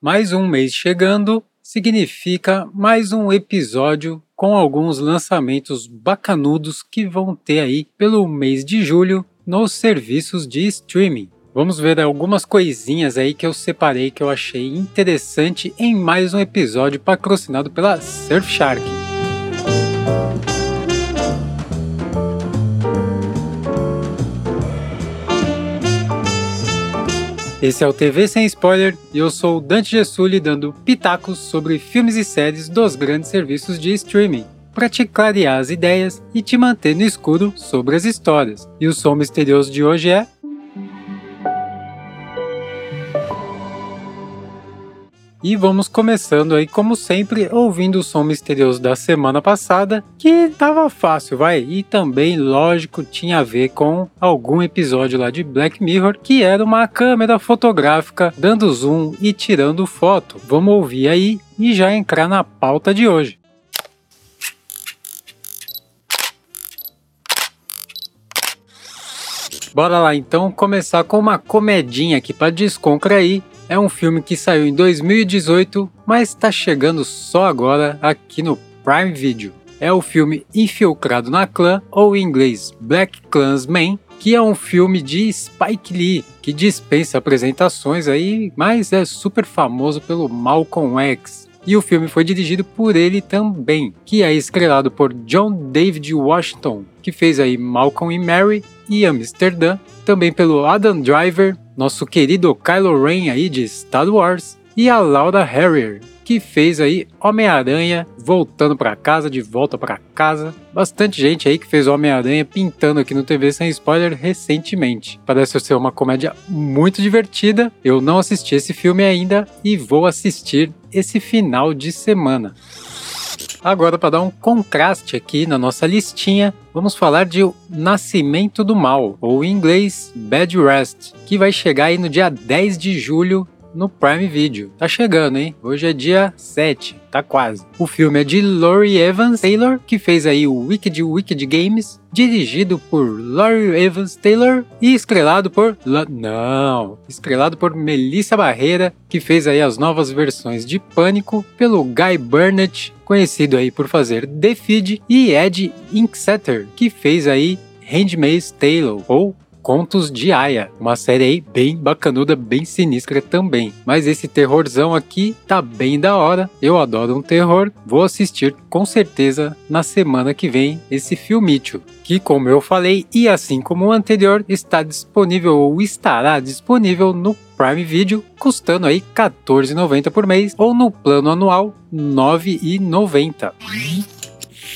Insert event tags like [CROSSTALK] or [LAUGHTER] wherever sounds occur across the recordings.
Mais um mês chegando significa mais um episódio com alguns lançamentos bacanudos que vão ter aí pelo mês de julho nos serviços de streaming. Vamos ver algumas coisinhas aí que eu separei que eu achei interessante em mais um episódio patrocinado pela Surfshark. Esse é o TV Sem Spoiler e eu sou o Dante Gessulli dando pitacos sobre filmes e séries dos grandes serviços de streaming para te clarear as ideias e te manter no escuro sobre as histórias. E o som misterioso de hoje é E vamos começando aí, como sempre, ouvindo o som misterioso da semana passada, que tava fácil, vai. E também, lógico, tinha a ver com algum episódio lá de Black Mirror, que era uma câmera fotográfica dando zoom e tirando foto. Vamos ouvir aí e já entrar na pauta de hoje. Bora lá então começar com uma comedinha aqui para descontrair é um filme que saiu em 2018, mas está chegando só agora aqui no Prime Video. É o filme Infiltrado na Clã, ou em inglês Black Klansman, que é um filme de Spike Lee, que dispensa apresentações aí, mas é super famoso pelo Malcolm X. E o filme foi dirigido por ele também, que é estrelado por John David Washington, que fez aí Malcolm e Mary e Amsterdã, também pelo Adam Driver, nosso querido Kylo Ren aí de Star Wars, e a Laura Harrier, que fez aí Homem-Aranha voltando para casa, de volta para casa. Bastante gente aí que fez Homem-Aranha pintando aqui no TV sem spoiler recentemente. Parece ser uma comédia muito divertida. Eu não assisti esse filme ainda e vou assistir esse final de semana. Agora, para dar um contraste aqui na nossa listinha, vamos falar de O Nascimento do Mal, ou em inglês Bad Rest, que vai chegar aí no dia 10 de julho no Prime Video. Tá chegando, hein? Hoje é dia 7, tá quase. O filme é de Laurie Evans Taylor, que fez aí o Wicked Wicked Games, dirigido por Laurie Evans Taylor e estrelado por La... não, estrelado por Melissa Barreira, que fez aí as novas versões de Pânico pelo Guy Burnett, conhecido aí por fazer The Feed, e Ed Inksetter, que fez aí Handmaid's Tale ou Contos de Aya, uma série aí bem bacanuda, bem sinistra também. Mas esse terrorzão aqui tá bem da hora. Eu adoro um terror. Vou assistir com certeza na semana que vem esse filmício, que como eu falei e assim como o anterior, está disponível ou estará disponível no Prime Video, custando aí R$14,90 por mês ou no plano anual R$ 9,90.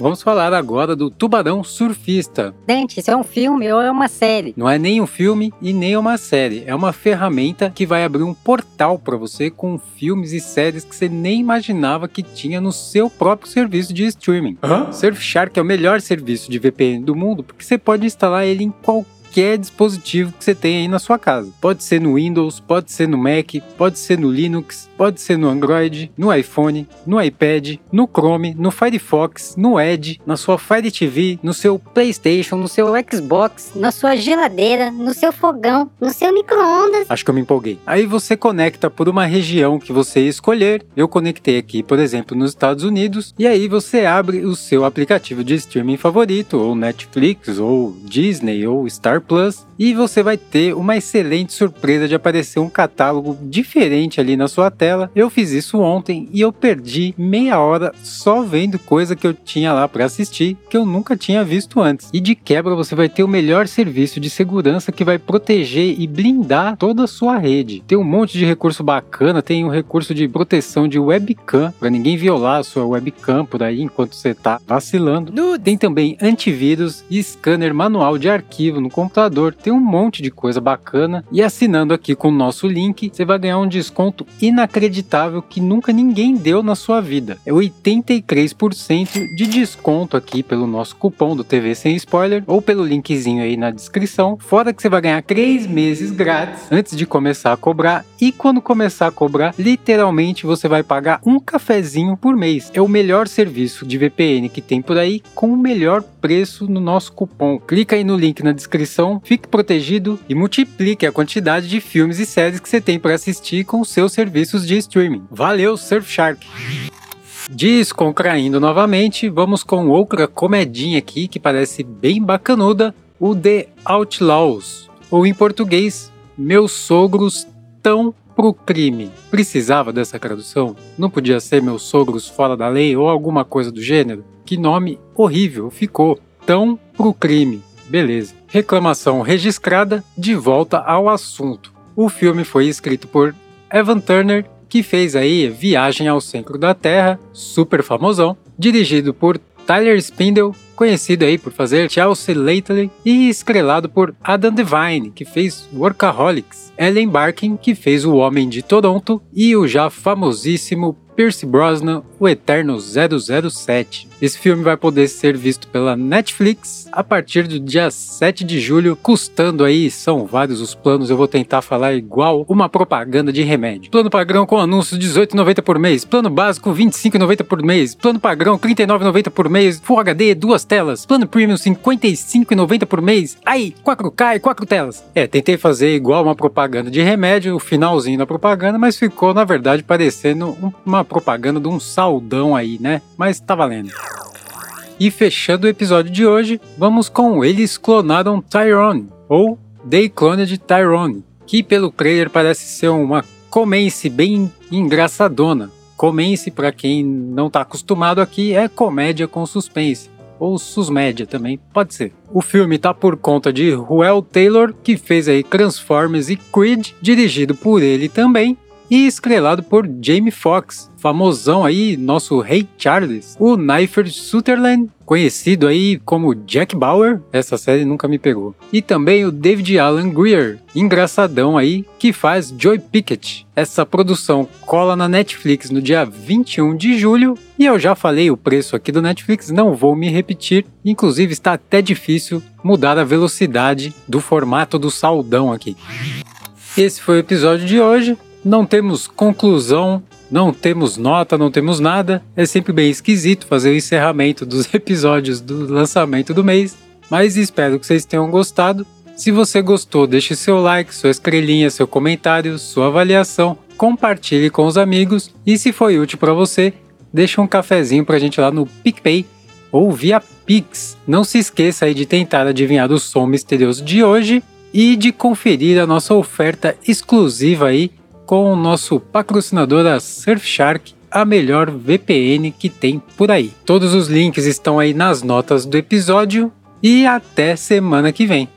Vamos falar agora do Tubarão Surfista. Dente, isso é um filme ou é uma série? Não é nem um filme e nem uma série. É uma ferramenta que vai abrir um portal para você com filmes e séries que você nem imaginava que tinha no seu próprio serviço de streaming. Hã? Surfshark é o melhor serviço de VPN do mundo porque você pode instalar ele em qualquer qualquer dispositivo que você tenha aí na sua casa. Pode ser no Windows, pode ser no Mac, pode ser no Linux, pode ser no Android, no iPhone, no iPad, no Chrome, no Firefox, no Edge, na sua Fire TV, no seu PlayStation, no seu Xbox, na sua geladeira, no seu fogão, no seu micro-ondas. Acho que eu me empolguei. Aí você conecta por uma região que você escolher. Eu conectei aqui, por exemplo, nos Estados Unidos, e aí você abre o seu aplicativo de streaming favorito, ou Netflix, ou Disney, ou Star Plus e você vai ter uma excelente surpresa de aparecer um catálogo diferente ali na sua tela. Eu fiz isso ontem e eu perdi meia hora só vendo coisa que eu tinha lá para assistir que eu nunca tinha visto antes. E de quebra você vai ter o melhor serviço de segurança que vai proteger e blindar toda a sua rede. Tem um monte de recurso bacana, tem um recurso de proteção de webcam para ninguém violar a sua webcam por aí enquanto você tá vacilando. Tem também antivírus e scanner manual de arquivo no computador computador. Tem um monte de coisa bacana. E assinando aqui com o nosso link, você vai ganhar um desconto inacreditável que nunca ninguém deu na sua vida. É 83% de desconto aqui pelo nosso cupom do TV Sem Spoiler ou pelo linkzinho aí na descrição. Fora que você vai ganhar 3 meses grátis antes de começar a cobrar. E quando começar a cobrar, literalmente você vai pagar um cafezinho por mês. É o melhor serviço de VPN que tem por aí com o melhor preço no nosso cupom. Clica aí no link na descrição, fique protegido e multiplique a quantidade de filmes e séries que você tem para assistir com seus serviços de streaming. Valeu, Surfshark! Descontraindo novamente, vamos com outra comedinha aqui que parece bem bacanuda, o The Outlaws, ou em português, Meus Sogros Tão pro Crime. Precisava dessa tradução? Não podia ser Meus Sogros Fora da Lei ou alguma coisa do gênero? Que nome horrível ficou! Tão pro Crime. Beleza. Reclamação registrada, de volta ao assunto. O filme foi escrito por Evan Turner que fez aí Viagem ao Centro da Terra, super famosão, dirigido por Tyler Spindle, conhecido aí por fazer Chelsea Lately, e estrelado por Adam Devine, que fez Workaholics, Ellen Barkin, que fez O Homem de Toronto, e o já famosíssimo Pierce Brosnan, o Eterno 007. Esse filme vai poder ser visto pela Netflix a partir do dia 7 de julho, custando aí, são vários os planos, eu vou tentar falar igual uma propaganda de remédio. Plano padrão com anúncios 18,90 por mês, plano básico 25,90 por mês, plano padrão 39,90 por mês, Full HD, duas telas, plano premium 55,90 por mês, aí 4K e 4 telas. É, tentei fazer igual uma propaganda de remédio, o finalzinho da propaganda, mas ficou na verdade parecendo uma propaganda de um saldão aí, né? Mas tá valendo. E fechando o episódio de hoje, vamos com Eles Clonaram Tyrone, ou They Cloned Tyrone, que pelo trailer parece ser uma comence bem engraçadona. Comence, para quem não tá acostumado aqui, é comédia com suspense. Ou susmédia também, pode ser. O filme tá por conta de Ruel Taylor, que fez aí Transformers e Creed, dirigido por ele também, e estrelado por Jamie Foxx, famosão aí, nosso Rei Charles, o Knifer Sutherland, conhecido aí como Jack Bauer, essa série nunca me pegou, e também o David Alan Greer, engraçadão aí, que faz Joy Pickett. Essa produção cola na Netflix no dia 21 de julho, e eu já falei o preço aqui do Netflix, não vou me repetir, inclusive está até difícil mudar a velocidade do formato do saldão aqui. Esse foi o episódio de hoje. Não temos conclusão, não temos nota, não temos nada. É sempre bem esquisito fazer o encerramento dos [LAUGHS] episódios do lançamento do mês, mas espero que vocês tenham gostado. Se você gostou, deixe seu like, sua estrelinha, seu comentário, sua avaliação, compartilhe com os amigos e se foi útil para você, deixe um cafezinho pra gente lá no PicPay ou via Pix. Não se esqueça aí de tentar adivinhar o som misterioso de hoje e de conferir a nossa oferta exclusiva aí com o nosso patrocinador a Surfshark, a melhor VPN que tem por aí. Todos os links estão aí nas notas do episódio e até semana que vem.